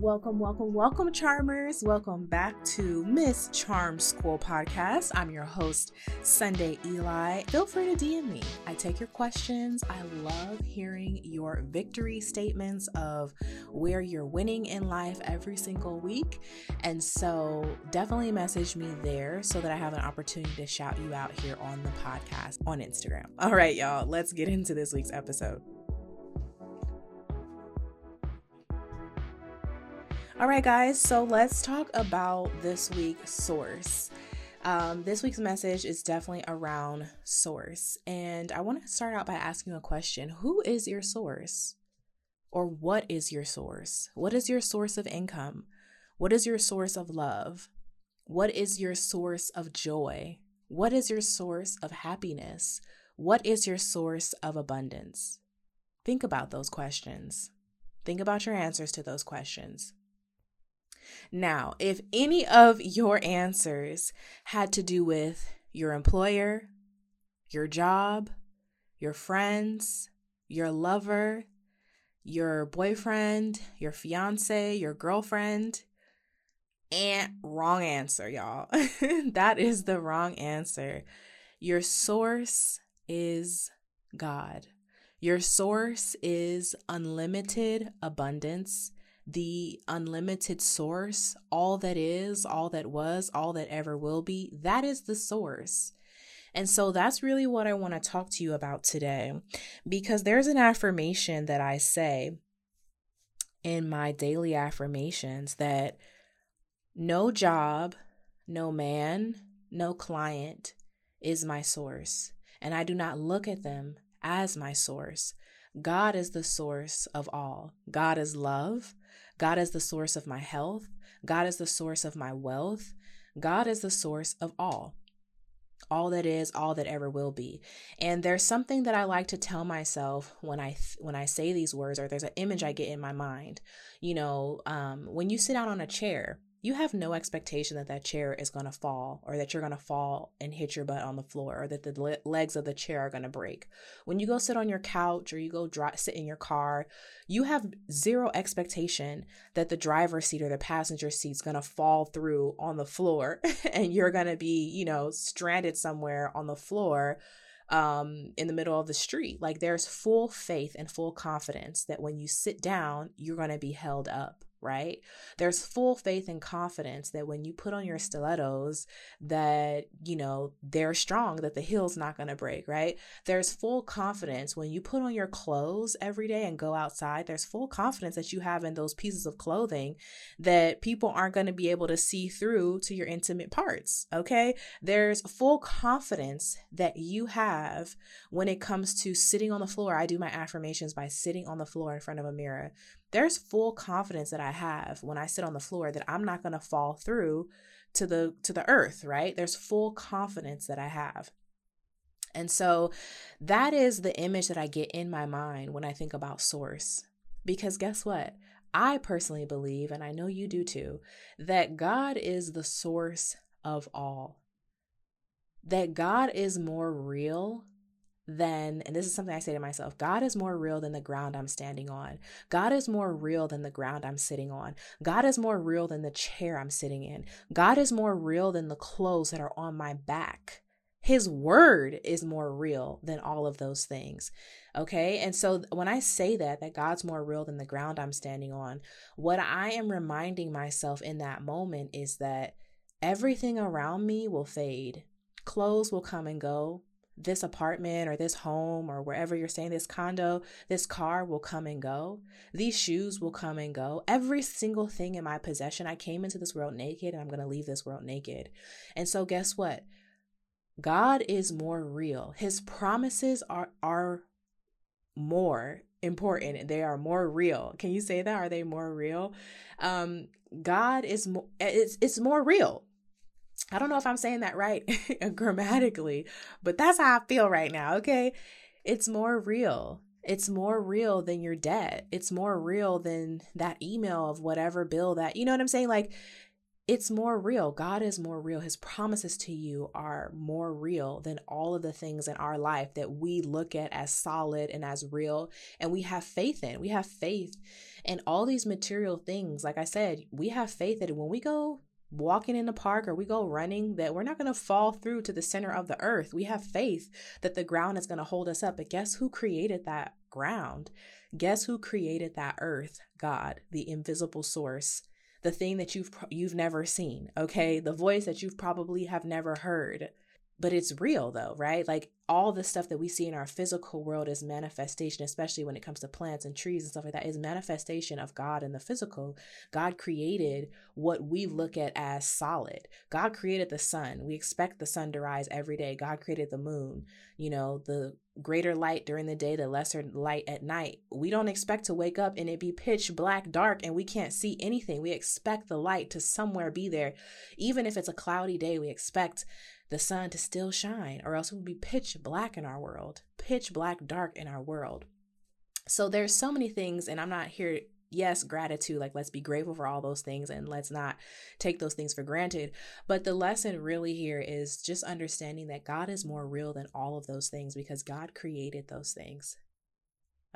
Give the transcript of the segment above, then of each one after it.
Welcome, welcome, welcome, charmers. Welcome back to Miss Charm School podcast. I'm your host, Sunday Eli. Feel free to DM me. I take your questions. I love hearing your victory statements of where you're winning in life every single week. And so definitely message me there so that I have an opportunity to shout you out here on the podcast on Instagram. All right, y'all, let's get into this week's episode. All right, guys, so let's talk about this week's source. Um, this week's message is definitely around source. And I want to start out by asking a question Who is your source? Or what is your source? What is your source of income? What is your source of love? What is your source of joy? What is your source of happiness? What is your source of abundance? Think about those questions. Think about your answers to those questions. Now, if any of your answers had to do with your employer, your job, your friends, your lover, your boyfriend, your fiance, your girlfriend, and wrong answer, y'all. that is the wrong answer. Your source is God. Your source is unlimited abundance the unlimited source, all that is, all that was, all that ever will be, that is the source. And so that's really what I want to talk to you about today because there's an affirmation that I say in my daily affirmations that no job, no man, no client is my source. And I do not look at them as my source. God is the source of all. God is love. God is the source of my health. God is the source of my wealth. God is the source of all. All that is, all that ever will be. And there's something that I like to tell myself when I th- when I say these words or there's an image I get in my mind. You know, um, when you sit down on a chair, you have no expectation that that chair is going to fall or that you're going to fall and hit your butt on the floor or that the le- legs of the chair are going to break. When you go sit on your couch or you go dri- sit in your car, you have zero expectation that the driver's seat or the passenger seat is going to fall through on the floor and you're going to be, you know, stranded somewhere on the floor um, in the middle of the street. Like there's full faith and full confidence that when you sit down, you're going to be held up right? There's full faith and confidence that when you put on your stilettos that you know they're strong that the heel's not going to break right? There's full confidence when you put on your clothes every day and go outside there's full confidence that you have in those pieces of clothing that people aren't going to be able to see through to your intimate parts okay? There's full confidence that you have when it comes to sitting on the floor. I do my affirmations by sitting on the floor in front of a mirror there's full confidence that I have when I sit on the floor that I'm not going to fall through to the to the earth, right? There's full confidence that I have. And so that is the image that I get in my mind when I think about source. Because guess what? I personally believe, and I know you do too, that God is the source of all. That God is more real than, and this is something I say to myself God is more real than the ground I'm standing on. God is more real than the ground I'm sitting on. God is more real than the chair I'm sitting in. God is more real than the clothes that are on my back. His word is more real than all of those things. Okay. And so when I say that, that God's more real than the ground I'm standing on, what I am reminding myself in that moment is that everything around me will fade. Clothes will come and go this apartment or this home or wherever you're staying, this condo, this car will come and go. These shoes will come and go. Every single thing in my possession, I came into this world naked and I'm going to leave this world naked. And so, guess what? God is more real. His promises are, are more important. They are more real. Can you say that? Are they more real? Um, God is more, it's, it's more real I don't know if I'm saying that right grammatically, but that's how I feel right now, okay? It's more real. It's more real than your debt. It's more real than that email of whatever bill that, you know what I'm saying? Like, it's more real. God is more real. His promises to you are more real than all of the things in our life that we look at as solid and as real and we have faith in. We have faith in all these material things. Like I said, we have faith that when we go walking in the park or we go running that we're not going to fall through to the center of the earth. We have faith that the ground is going to hold us up. But guess who created that ground? Guess who created that earth? God, the invisible source the thing that you've you've never seen, okay? The voice that you've probably have never heard. But it's real though, right? Like all the stuff that we see in our physical world is manifestation, especially when it comes to plants and trees and stuff like that, is manifestation of God in the physical. God created what we look at as solid. God created the sun. We expect the sun to rise every day. God created the moon, you know, the greater light during the day, the lesser light at night. We don't expect to wake up and it be pitch black, dark, and we can't see anything. We expect the light to somewhere be there. Even if it's a cloudy day, we expect the sun to still shine, or else it would be pitch black in our world, pitch black, dark in our world. So there's so many things, and I'm not here yes, gratitude, like let's be grateful for all those things and let's not take those things for granted. But the lesson really here is just understanding that God is more real than all of those things because God created those things.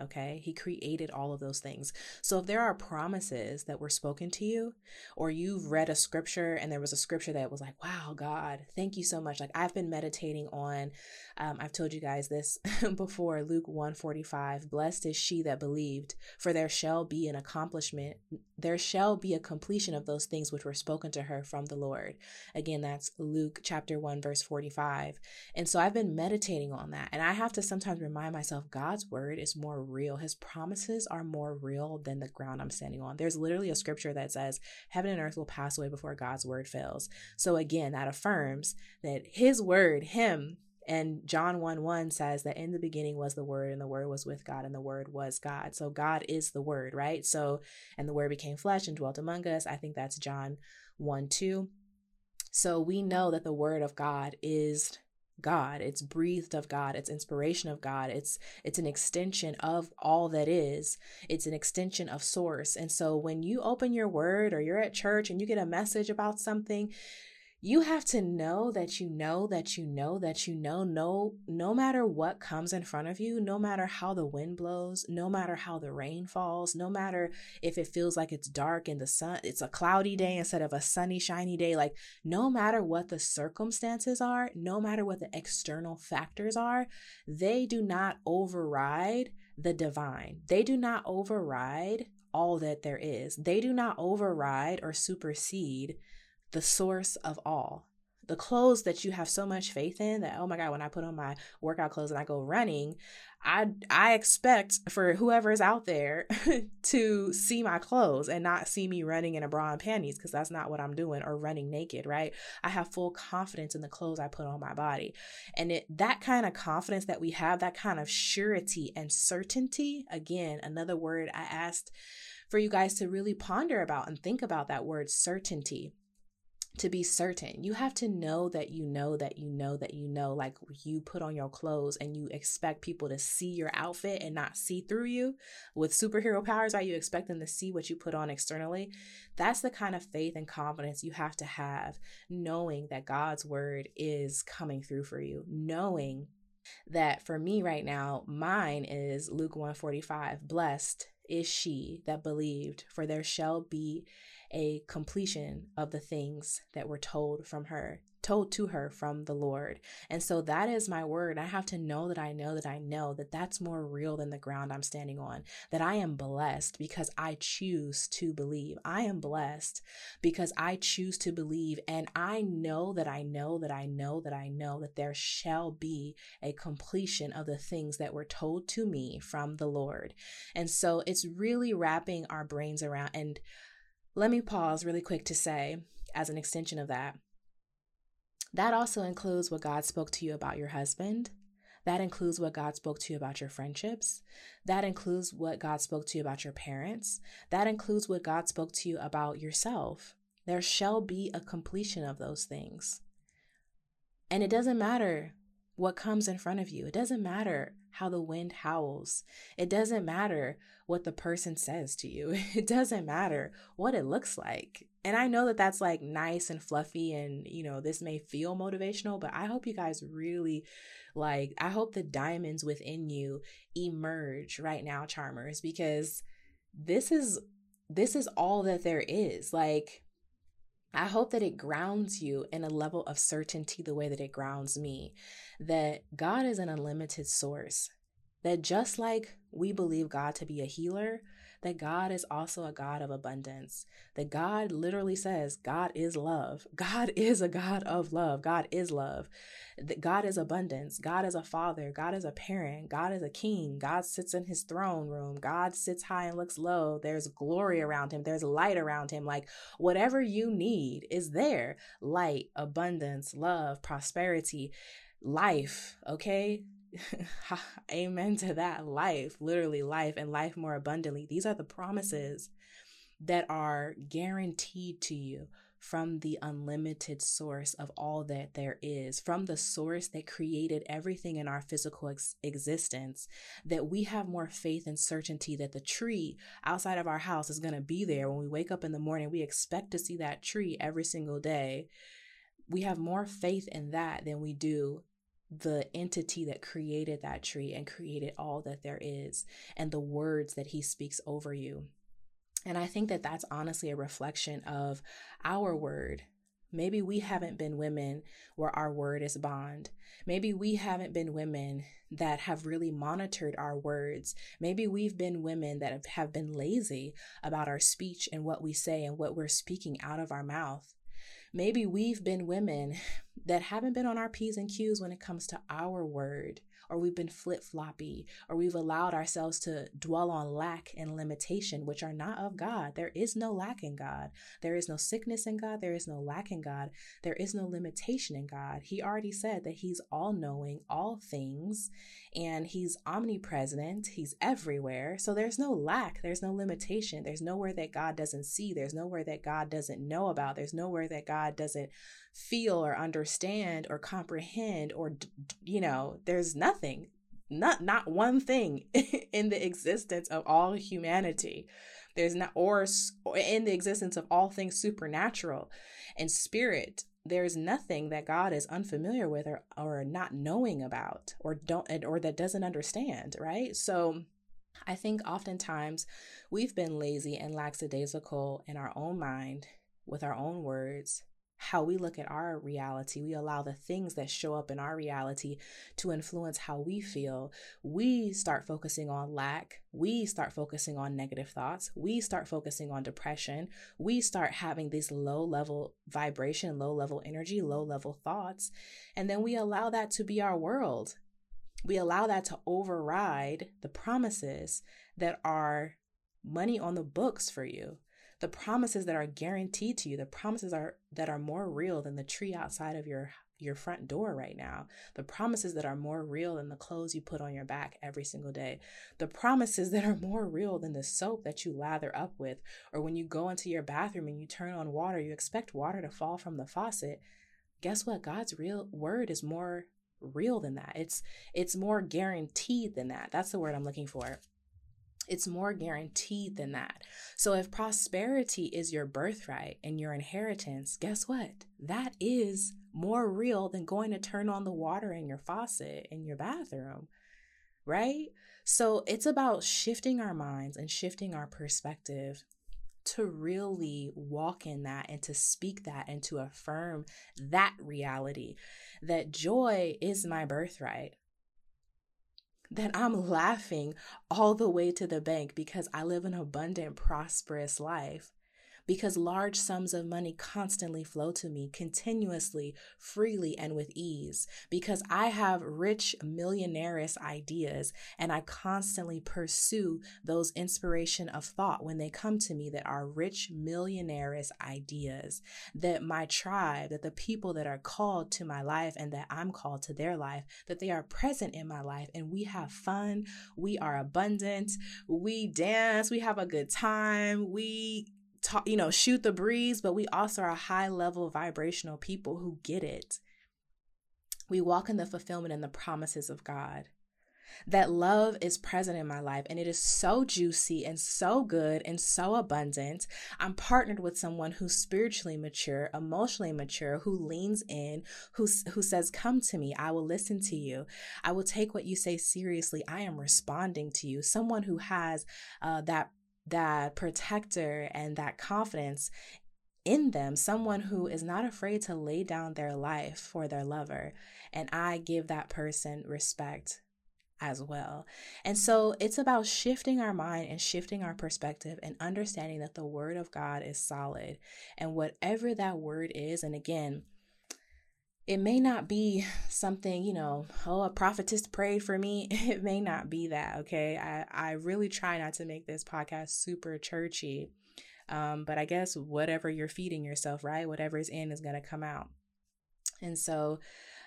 Okay, he created all of those things. So if there are promises that were spoken to you, or you've read a scripture and there was a scripture that was like, wow, God, thank you so much. Like I've been meditating on, um, I've told you guys this before, Luke 145, blessed is she that believed, for there shall be an accomplishment, there shall be a completion of those things which were spoken to her from the Lord. Again, that's Luke chapter 1, verse 45. And so I've been meditating on that. And I have to sometimes remind myself, God's word is more real. His promises are more real than the ground I'm standing on. There's literally a scripture that says, Heaven and earth will pass away before God's word fails. So again, that affirms that His word, Him, and John 1 1 says that in the beginning was the Word, and the Word was with God, and the Word was God. So God is the Word, right? So, and the Word became flesh and dwelt among us. I think that's John 1 2. So we know that the Word of God is God. It's breathed of God. It's inspiration of God. It's it's an extension of all that is. It's an extension of source. And so when you open your word or you're at church and you get a message about something, you have to know that you know that you know that you know no no matter what comes in front of you no matter how the wind blows no matter how the rain falls no matter if it feels like it's dark and the sun it's a cloudy day instead of a sunny shiny day like no matter what the circumstances are no matter what the external factors are they do not override the divine. They do not override all that there is. They do not override or supersede the source of all. The clothes that you have so much faith in that oh my god when I put on my workout clothes and I go running I I expect for whoever is out there to see my clothes and not see me running in a bra and panties because that's not what I'm doing or running naked, right? I have full confidence in the clothes I put on my body. And it that kind of confidence that we have, that kind of surety and certainty, again, another word I asked for you guys to really ponder about and think about that word certainty to be certain. You have to know that you know that you know that you know, like you put on your clothes and you expect people to see your outfit and not see through you with superhero powers, right? You expect them to see what you put on externally. That's the kind of faith and confidence you have to have, knowing that God's word is coming through for you, knowing that for me right now, mine is Luke 145 blessed is she that believed, for there shall be a completion of the things that were told from her told to her from the Lord. And so that is my word. I have to know that I know that I know that that's more real than the ground I'm standing on. That I am blessed because I choose to believe. I am blessed because I choose to believe. And I know that I know that I know that I know that there shall be a completion of the things that were told to me from the Lord. And so it's really wrapping our brains around and let me pause really quick to say, as an extension of that, that also includes what God spoke to you about your husband. That includes what God spoke to you about your friendships. That includes what God spoke to you about your parents. That includes what God spoke to you about yourself. There shall be a completion of those things. And it doesn't matter what comes in front of you, it doesn't matter how the wind howls. It doesn't matter what the person says to you. It doesn't matter what it looks like. And I know that that's like nice and fluffy and, you know, this may feel motivational, but I hope you guys really like, I hope the diamonds within you emerge right now, charmers, because this is, this is all that there is. Like, I hope that it grounds you in a level of certainty the way that it grounds me. That God is an unlimited source. That just like we believe God to be a healer, that God is also a God of abundance. That God literally says, God is love. God is a God of love. God is love. That God is abundance. God is a father. God is a parent. God is a king. God sits in his throne room. God sits high and looks low. There's glory around him. There's light around him. Like whatever you need is there light, abundance, love, prosperity, life. Okay. Amen to that. Life, literally life and life more abundantly. These are the promises that are guaranteed to you from the unlimited source of all that there is, from the source that created everything in our physical ex- existence, that we have more faith and certainty that the tree outside of our house is going to be there. When we wake up in the morning, we expect to see that tree every single day. We have more faith in that than we do the entity that created that tree and created all that there is and the words that he speaks over you. And I think that that's honestly a reflection of our word. Maybe we haven't been women where our word is bond. Maybe we haven't been women that have really monitored our words. Maybe we've been women that have been lazy about our speech and what we say and what we're speaking out of our mouth. Maybe we've been women that haven't been on our P's and Q's when it comes to our word or we've been flip floppy, or we've allowed ourselves to dwell on lack and limitation, which are not of God. There is no lack in God. There is no sickness in God. There is no lack in God. There is no limitation in God. He already said that He's all knowing, all things, and He's omnipresent. He's everywhere. So there's no lack. There's no limitation. There's nowhere that God doesn't see. There's nowhere that God doesn't know about. There's nowhere that God doesn't feel or understand or comprehend or you know there's nothing not not one thing in the existence of all humanity there's not or in the existence of all things supernatural and spirit there's nothing that God is unfamiliar with or, or not knowing about or don't or that doesn't understand right? So I think oftentimes we've been lazy and lackadaisical in our own mind with our own words how we look at our reality. We allow the things that show up in our reality to influence how we feel. We start focusing on lack. We start focusing on negative thoughts. We start focusing on depression. We start having these low level vibration, low level energy, low level thoughts. And then we allow that to be our world. We allow that to override the promises that are money on the books for you the promises that are guaranteed to you the promises are that are more real than the tree outside of your your front door right now. The promises that are more real than the clothes you put on your back every single day. The promises that are more real than the soap that you lather up with or when you go into your bathroom and you turn on water you expect water to fall from the faucet. Guess what? God's real word is more real than that. It's it's more guaranteed than that. That's the word i'm looking for it's more guaranteed than that. So, if prosperity is your birthright and your inheritance, guess what? That is more real than going to turn on the water in your faucet in your bathroom, right? So, it's about shifting our minds and shifting our perspective to really walk in that and to speak that and to affirm that reality that joy is my birthright then I'm laughing all the way to the bank because I live an abundant, prosperous life because large sums of money constantly flow to me continuously, freely, and with ease. Because I have rich, millionaires ideas and I constantly pursue those inspiration of thought when they come to me that are rich, millionaires ideas. That my tribe, that the people that are called to my life and that I'm called to their life, that they are present in my life and we have fun, we are abundant, we dance, we have a good time, we talk, you know, shoot the breeze, but we also are high level vibrational people who get it. We walk in the fulfillment and the promises of God. that love is present in my life and it is so juicy and so good and so abundant. I'm partnered with someone who's spiritually mature, emotionally mature, who leans in, who, who says, Come to me, I will listen to you. I will take what you say seriously. I am responding to you. Someone who has uh, that that protector and that confidence in them, someone who is not afraid to lay down their life for their lover. And I give that person respect as well. And so it's about shifting our mind and shifting our perspective and understanding that the word of God is solid. And whatever that word is, and again, it may not be something, you know, oh, a prophetess prayed for me. It may not be that, okay? I, I really try not to make this podcast super churchy. Um, but I guess whatever you're feeding yourself, right? Whatever is in is going to come out. And so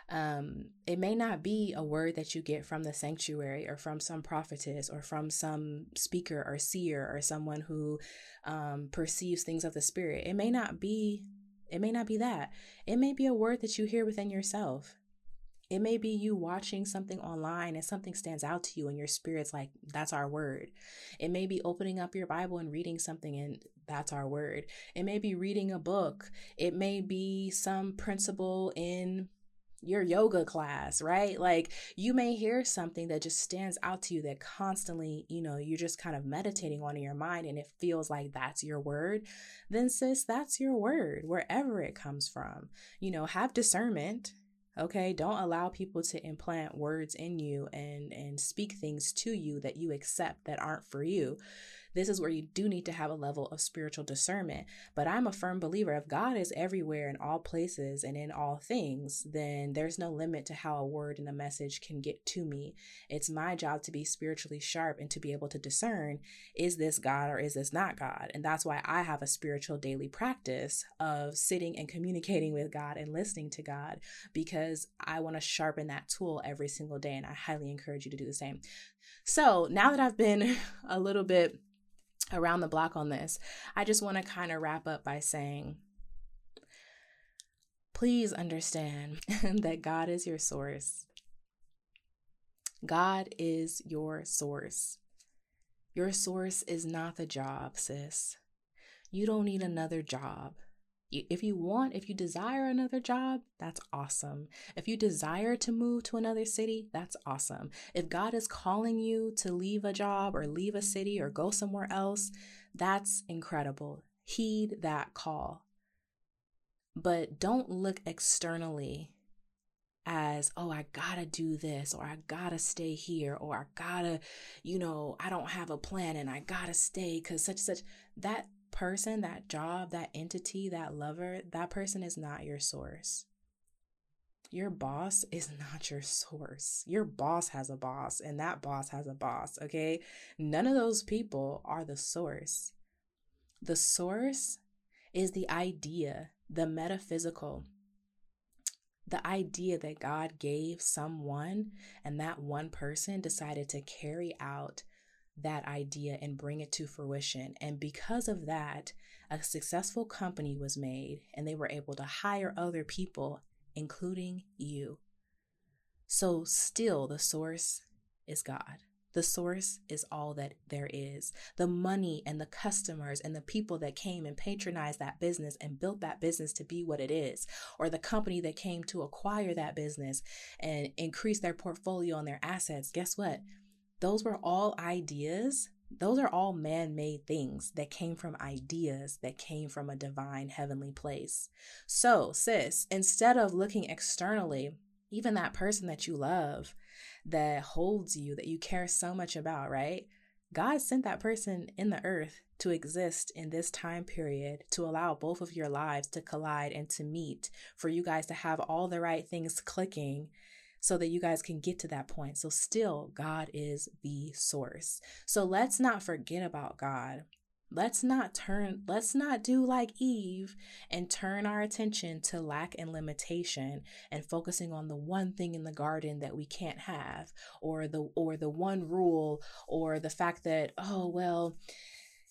um, it may not be a word that you get from the sanctuary or from some prophetess or from some speaker or seer or someone who um, perceives things of the spirit. It may not be. It may not be that. It may be a word that you hear within yourself. It may be you watching something online and something stands out to you and your spirit's like, that's our word. It may be opening up your Bible and reading something and that's our word. It may be reading a book. It may be some principle in your yoga class, right? Like you may hear something that just stands out to you that constantly, you know, you're just kind of meditating on in your mind and it feels like that's your word, then sis, that's your word wherever it comes from. You know, have discernment. Okay, don't allow people to implant words in you and and speak things to you that you accept that aren't for you this is where you do need to have a level of spiritual discernment. But I'm a firm believer if God is everywhere in all places and in all things, then there's no limit to how a word and a message can get to me. It's my job to be spiritually sharp and to be able to discern is this God or is this not God? And that's why I have a spiritual daily practice of sitting and communicating with God and listening to God because I want to sharpen that tool every single day. And I highly encourage you to do the same. So now that I've been a little bit around the block on this, I just want to kind of wrap up by saying please understand that God is your source. God is your source. Your source is not the job, sis. You don't need another job. If you want, if you desire another job, that's awesome. If you desire to move to another city, that's awesome. If God is calling you to leave a job or leave a city or go somewhere else, that's incredible. Heed that call. But don't look externally as, oh, I gotta do this, or I gotta stay here, or I gotta, you know, I don't have a plan and I gotta stay because such such. That person, that job, that entity, that lover, that person is not your source. Your boss is not your source. Your boss has a boss, and that boss has a boss, okay? None of those people are the source. The source is the idea, the metaphysical, the idea that God gave someone, and that one person decided to carry out that idea and bring it to fruition. And because of that, a successful company was made and they were able to hire other people, including you. So, still, the source is God. The source is all that there is. The money and the customers and the people that came and patronized that business and built that business to be what it is, or the company that came to acquire that business and increase their portfolio and their assets, guess what? Those were all ideas. Those are all man made things that came from ideas that came from a divine heavenly place. So, sis, instead of looking externally, even that person that you love, that holds you, that you care so much about, right? God sent that person in the earth to exist in this time period to allow both of your lives to collide and to meet, for you guys to have all the right things clicking so that you guys can get to that point. So, still, God is the source. So, let's not forget about God. Let's not turn, let's not do like Eve and turn our attention to lack and limitation and focusing on the one thing in the garden that we can't have or the or the one rule or the fact that oh well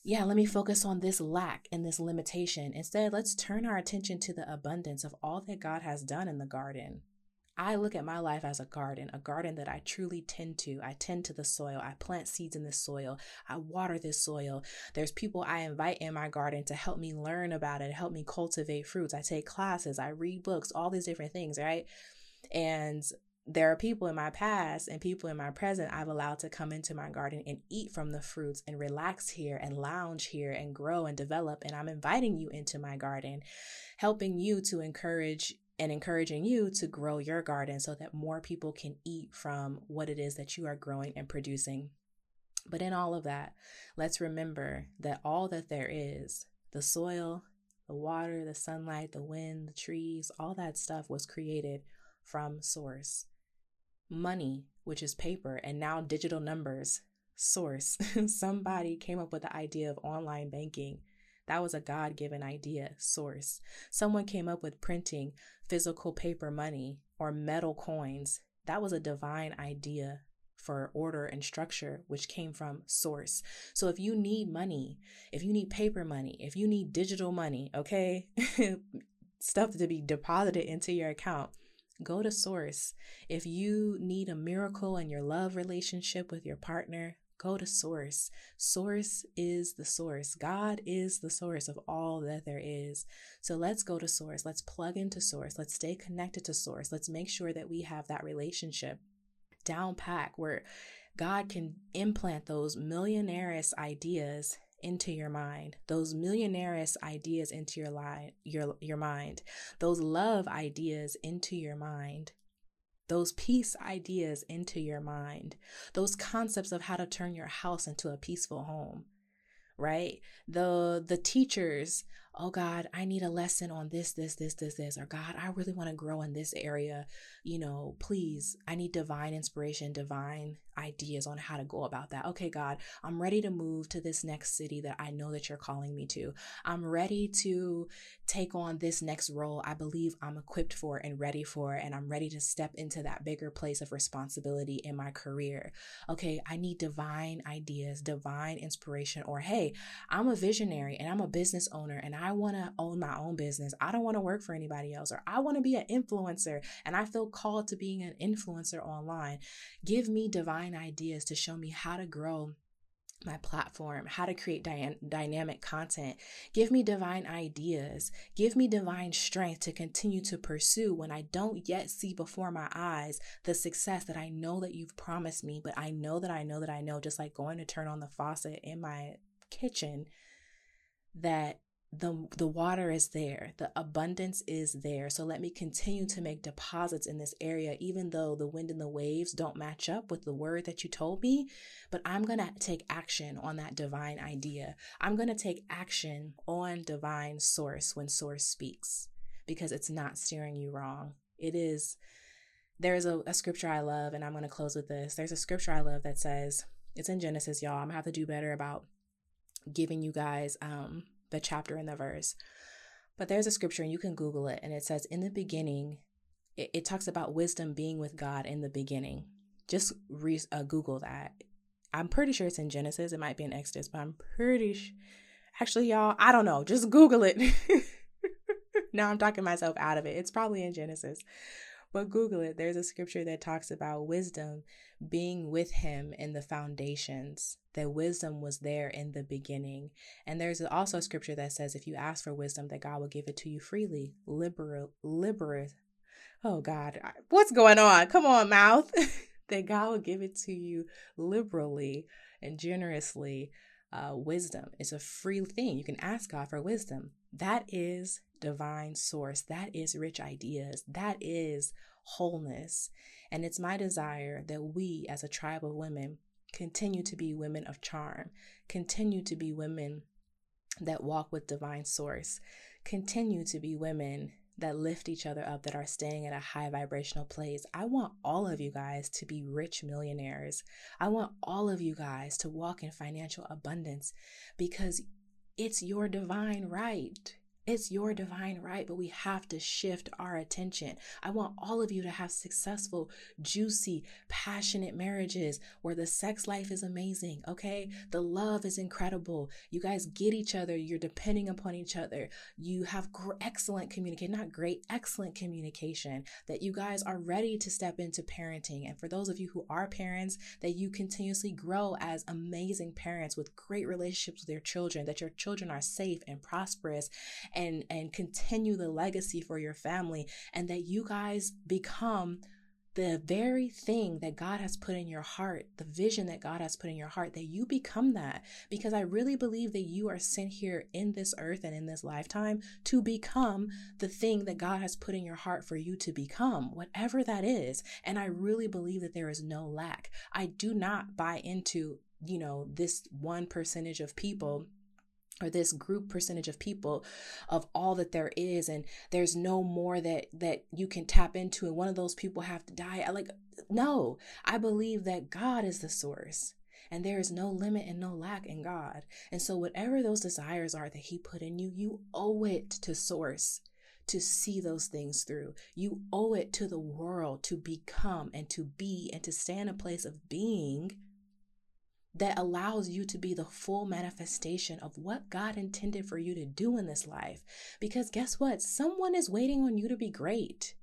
yeah, let me focus on this lack and this limitation. Instead, let's turn our attention to the abundance of all that God has done in the garden I look at my life as a garden, a garden that I truly tend to. I tend to the soil. I plant seeds in this soil. I water this soil. There's people I invite in my garden to help me learn about it, help me cultivate fruits. I take classes, I read books, all these different things, right? And there are people in my past and people in my present I've allowed to come into my garden and eat from the fruits and relax here and lounge here and grow and develop. And I'm inviting you into my garden, helping you to encourage and encouraging you to grow your garden so that more people can eat from what it is that you are growing and producing. But in all of that, let's remember that all that there is the soil, the water, the sunlight, the wind, the trees, all that stuff was created from source. Money, which is paper, and now digital numbers, source. Somebody came up with the idea of online banking that was a God given idea, source. Someone came up with printing physical paper money or metal coins. That was a divine idea for order and structure, which came from source. So if you need money, if you need paper money, if you need digital money, okay, stuff to be deposited into your account, go to source. If you need a miracle in your love relationship with your partner, Go to source. Source is the source. God is the source of all that there is. So let's go to source. Let's plug into source. Let's stay connected to source. Let's make sure that we have that relationship down pack where God can implant those millionaires ideas into your mind those millionaires ideas into your line your your mind those love ideas into your mind those peace ideas into your mind, those concepts of how to turn your house into a peaceful home, right? The the teachers oh God, I need a lesson on this, this, this, this, this, or God, I really want to grow in this area. You know, please, I need divine inspiration, divine ideas on how to go about that. Okay, God, I'm ready to move to this next city that I know that you're calling me to. I'm ready to take on this next role I believe I'm equipped for and ready for, and I'm ready to step into that bigger place of responsibility in my career. Okay, I need divine ideas, divine inspiration, or hey, I'm a visionary and I'm a business owner and I I want to own my own business. I don't want to work for anybody else, or I want to be an influencer and I feel called to being an influencer online. Give me divine ideas to show me how to grow my platform, how to create dy- dynamic content. Give me divine ideas. Give me divine strength to continue to pursue when I don't yet see before my eyes the success that I know that you've promised me, but I know that I know that I know, just like going to turn on the faucet in my kitchen, that the the water is there the abundance is there. So let me continue to make deposits in this area even though the wind and the waves don't match up with the word that you told me but i'm going to take action on that divine idea. I'm going to take action on divine source when source speaks because it's not steering you wrong. It is there's a, a scripture i love and i'm going to close with this. There's a scripture i love that says it's in genesis y'all i'm going to have to do better about giving you guys um the chapter and the verse. But there's a scripture, and you can Google it, and it says, In the beginning, it, it talks about wisdom being with God in the beginning. Just re- uh, Google that. I'm pretty sure it's in Genesis. It might be in Exodus, but I'm pretty sh- Actually, y'all, I don't know. Just Google it. now I'm talking myself out of it. It's probably in Genesis. But Google it. There's a scripture that talks about wisdom being with him in the foundations, that wisdom was there in the beginning. And there's also a scripture that says if you ask for wisdom, that God will give it to you freely, liberal, liberal. Oh God, what's going on? Come on, mouth. that God will give it to you liberally and generously. Uh, wisdom is a free thing. You can ask God for wisdom. That is divine source. That is rich ideas. That is wholeness. And it's my desire that we, as a tribe of women, continue to be women of charm, continue to be women that walk with divine source, continue to be women that lift each other up, that are staying at a high vibrational place. I want all of you guys to be rich millionaires. I want all of you guys to walk in financial abundance because it's your divine right. It's your divine right, but we have to shift our attention. I want all of you to have successful, juicy, passionate marriages where the sex life is amazing, okay? The love is incredible. You guys get each other, you're depending upon each other. You have gr- excellent communication, not great, excellent communication, that you guys are ready to step into parenting. And for those of you who are parents, that you continuously grow as amazing parents with great relationships with your children, that your children are safe and prosperous and and continue the legacy for your family and that you guys become the very thing that God has put in your heart, the vision that God has put in your heart, that you become that. Because I really believe that you are sent here in this earth and in this lifetime to become the thing that God has put in your heart for you to become, whatever that is. And I really believe that there is no lack. I do not buy into, you know, this one percentage of people or this group percentage of people of all that there is and there's no more that that you can tap into and one of those people have to die I like no i believe that god is the source and there is no limit and no lack in god and so whatever those desires are that he put in you you owe it to source to see those things through. You owe it to the world to become and to be and to stand in a place of being that allows you to be the full manifestation of what God intended for you to do in this life. Because guess what? Someone is waiting on you to be great.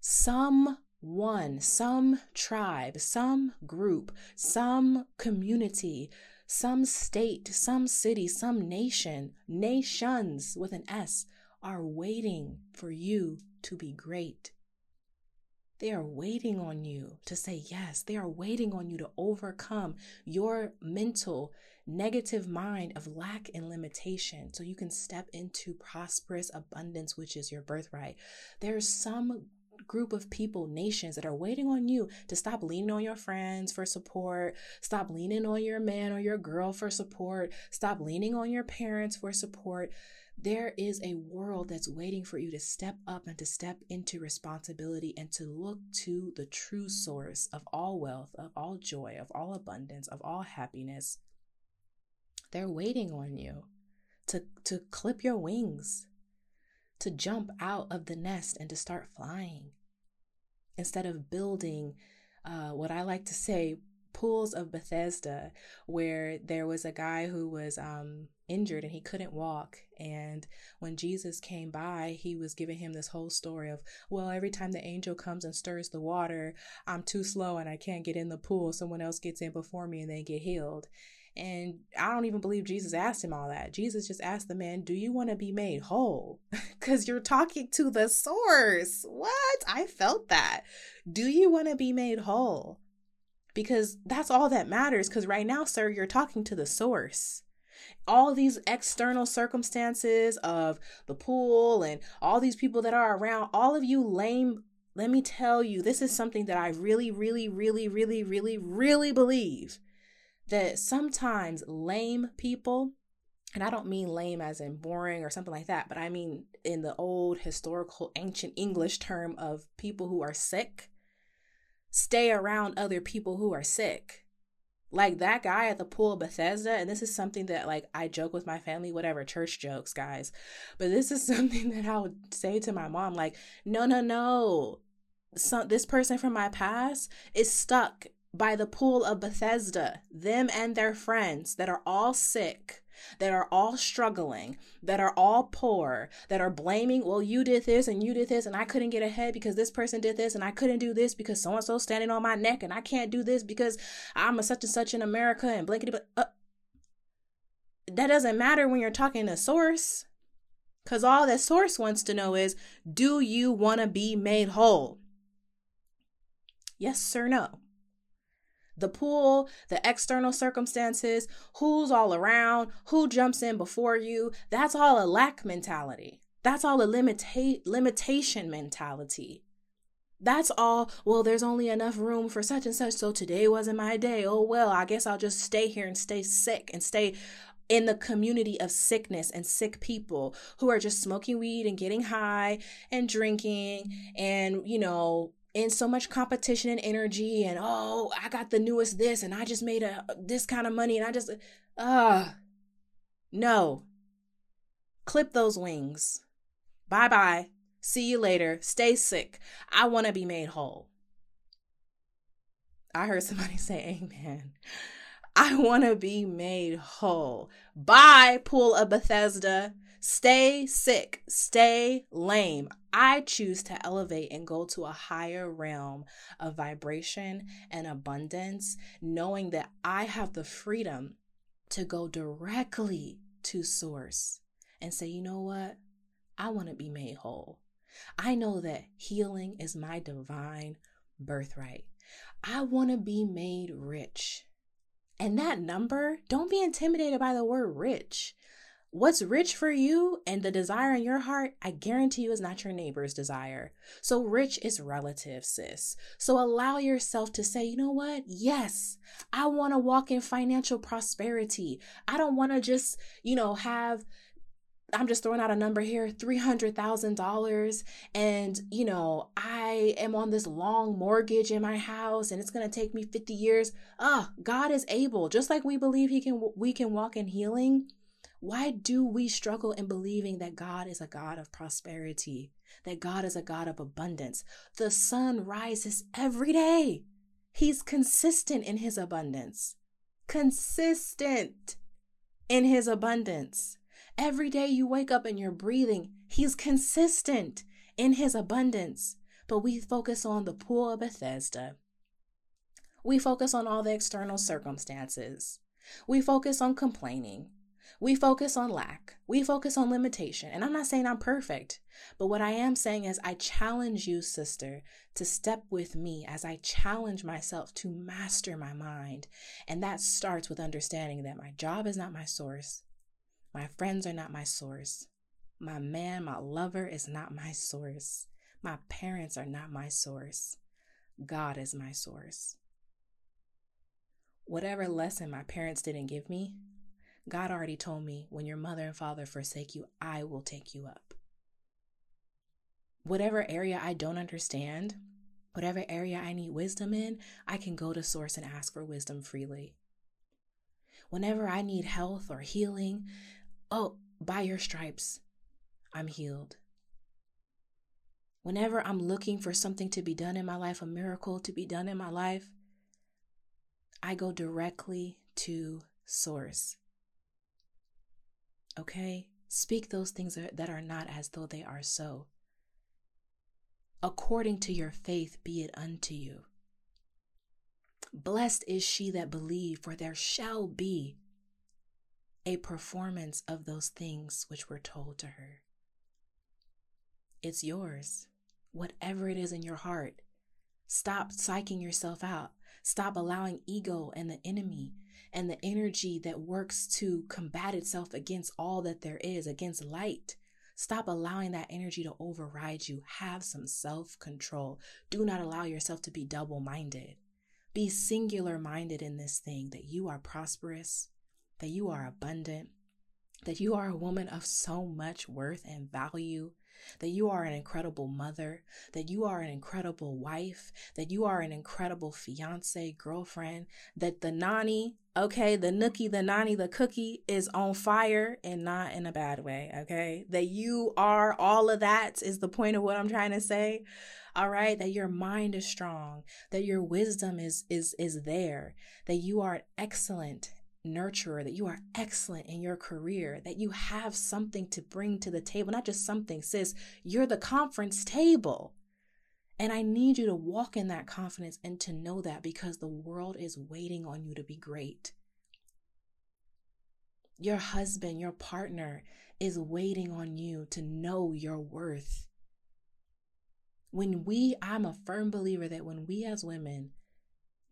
Someone, some tribe, some group, some community, some state, some city, some nation, nations with an S are waiting for you to be great. They are waiting on you to say yes. They are waiting on you to overcome your mental negative mind of lack and limitation so you can step into prosperous abundance, which is your birthright. There's some group of people, nations that are waiting on you to stop leaning on your friends for support, stop leaning on your man or your girl for support, stop leaning on your parents for support. There is a world that's waiting for you to step up and to step into responsibility and to look to the true source of all wealth, of all joy, of all abundance, of all happiness. They're waiting on you to, to clip your wings, to jump out of the nest and to start flying instead of building uh, what I like to say pools of Bethesda, where there was a guy who was um, injured and he couldn't walk. And when Jesus came by, he was giving him this whole story of, well, every time the angel comes and stirs the water, I'm too slow and I can't get in the pool. Someone else gets in before me and they get healed. And I don't even believe Jesus asked him all that. Jesus just asked the man, Do you want to be made whole? Because you're talking to the source. What? I felt that. Do you want to be made whole? Because that's all that matters. Because right now, sir, you're talking to the source all these external circumstances of the pool and all these people that are around, all of you lame, let me tell you, this is something that I really, really, really, really, really, really believe that sometimes lame people, and I don't mean lame as in boring or something like that, but I mean in the old historical ancient English term of people who are sick, stay around other people who are sick like that guy at the pool of Bethesda, and this is something that like I joke with my family, whatever, church jokes, guys. But this is something that I would say to my mom, like, no, no, no. So this person from my past is stuck by the pool of Bethesda, them and their friends that are all sick that are all struggling, that are all poor, that are blaming, well, you did this and you did this and I couldn't get ahead because this person did this and I couldn't do this because so and so standing on my neck and I can't do this because I'm a such and such in America and blankety but uh, that doesn't matter when you're talking to source. Cause all that source wants to know is, do you want to be made whole? Yes or no? The pool, the external circumstances, who's all around, who jumps in before you. That's all a lack mentality. That's all a limita- limitation mentality. That's all, well, there's only enough room for such and such, so today wasn't my day. Oh, well, I guess I'll just stay here and stay sick and stay in the community of sickness and sick people who are just smoking weed and getting high and drinking and, you know, in so much competition and energy and oh i got the newest this and i just made a this kind of money and i just uh no Clip those wings. Bye bye. See you later. Stay sick. I want to be made whole. I heard somebody say, Amen. I want to be made whole. Bye, Pool of Bethesda. Stay sick. Stay lame. I choose to elevate and go to a higher realm of vibration and abundance, knowing that I have the freedom to go directly to source and say, you know what? I want to be made whole. I know that healing is my divine birthright. I want to be made rich. And that number, don't be intimidated by the word rich. What's rich for you and the desire in your heart, I guarantee you is not your neighbor's desire. So rich is relative, sis. So allow yourself to say, you know what? Yes, I want to walk in financial prosperity. I don't want to just, you know, have I'm just throwing out a number here $300,000 and you know I am on this long mortgage in my house and it's going to take me 50 years. Ah, oh, God is able. Just like we believe he can we can walk in healing, why do we struggle in believing that God is a God of prosperity? That God is a God of abundance? The sun rises every day. He's consistent in his abundance. Consistent in his abundance. Every day you wake up and you're breathing, He's consistent in His abundance. But we focus on the pool of Bethesda. We focus on all the external circumstances. We focus on complaining. We focus on lack. We focus on limitation. And I'm not saying I'm perfect, but what I am saying is I challenge you, sister, to step with me as I challenge myself to master my mind. And that starts with understanding that my job is not my source. My friends are not my source. My man, my lover is not my source. My parents are not my source. God is my source. Whatever lesson my parents didn't give me, God already told me when your mother and father forsake you, I will take you up. Whatever area I don't understand, whatever area I need wisdom in, I can go to source and ask for wisdom freely. Whenever I need health or healing, Oh, by your stripes, I'm healed. Whenever I'm looking for something to be done in my life, a miracle to be done in my life, I go directly to source. Okay? Speak those things that are not as though they are so. According to your faith, be it unto you. Blessed is she that believe, for there shall be a performance of those things which were told to her. It's yours, whatever it is in your heart. Stop psyching yourself out. Stop allowing ego and the enemy and the energy that works to combat itself against all that there is, against light. Stop allowing that energy to override you. Have some self control. Do not allow yourself to be double minded. Be singular minded in this thing that you are prosperous, that you are abundant, that you are a woman of so much worth and value, that you are an incredible mother, that you are an incredible wife, that you are an incredible fiance, girlfriend, that the nanny, okay, the nookie, the nanny, the cookie is on fire and not in a bad way, okay? That you are all of that is the point of what I'm trying to say. All right, that your mind is strong, that your wisdom is is is there, that you are excellent nurturer, that you are excellent in your career, that you have something to bring to the table, not just something, sis, you're the conference table. And I need you to walk in that confidence and to know that because the world is waiting on you to be great. Your husband, your partner is waiting on you to know your worth. When we, I'm a firm believer that when we as women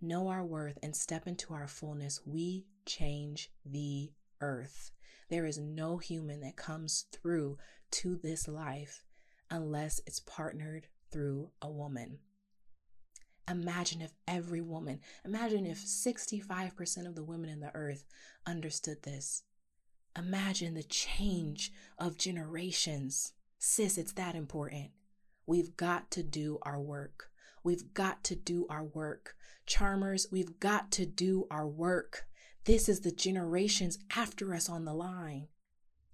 know our worth and step into our fullness, we change the earth. There is no human that comes through to this life unless it's partnered through a woman. Imagine if every woman, imagine if 65% of the women in the earth understood this. Imagine the change of generations. Sis, it's that important. We've got to do our work. We've got to do our work. Charmers, we've got to do our work. This is the generations after us on the line.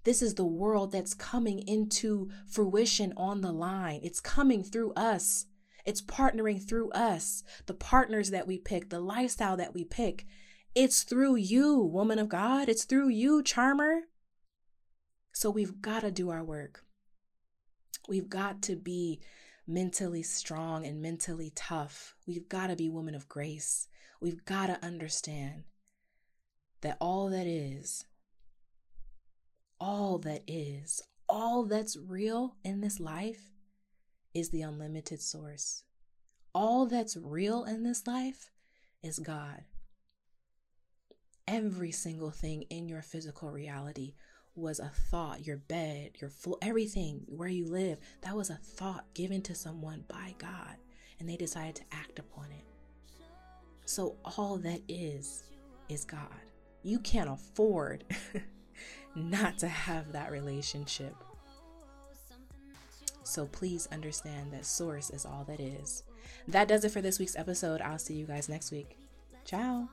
This is the world that's coming into fruition on the line. It's coming through us. It's partnering through us. The partners that we pick, the lifestyle that we pick. It's through you, woman of God. It's through you, charmer. So we've got to do our work. We've got to be mentally strong and mentally tough. We've got to be women of grace. We've got to understand that all that is, all that is, all that's real in this life is the unlimited source. All that's real in this life is God. Every single thing in your physical reality was a thought. Your bed, your floor, everything where you live, that was a thought given to someone by God, and they decided to act upon it. So all that is, is God. You can't afford not to have that relationship. So please understand that source is all that is. That does it for this week's episode. I'll see you guys next week. Ciao.